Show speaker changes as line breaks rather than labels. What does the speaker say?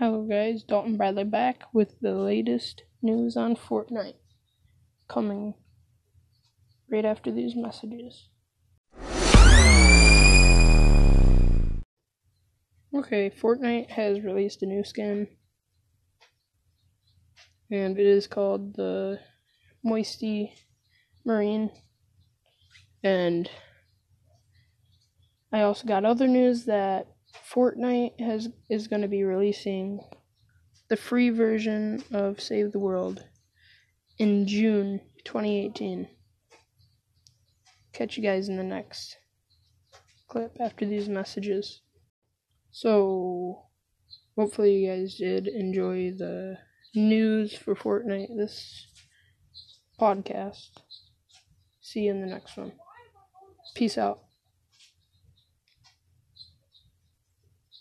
guys, Dalton Bradley back with the latest news on Fortnite. Coming right after these messages. Okay, Fortnite has released a new skin. And it is called the Moisty Marine. And I also got other news that Fortnite has is going to be releasing the free version of Save the World in June 2018. Catch you guys in the next clip after these messages. So, hopefully, you guys did enjoy the news for Fortnite this podcast. See you in the next one. Peace out.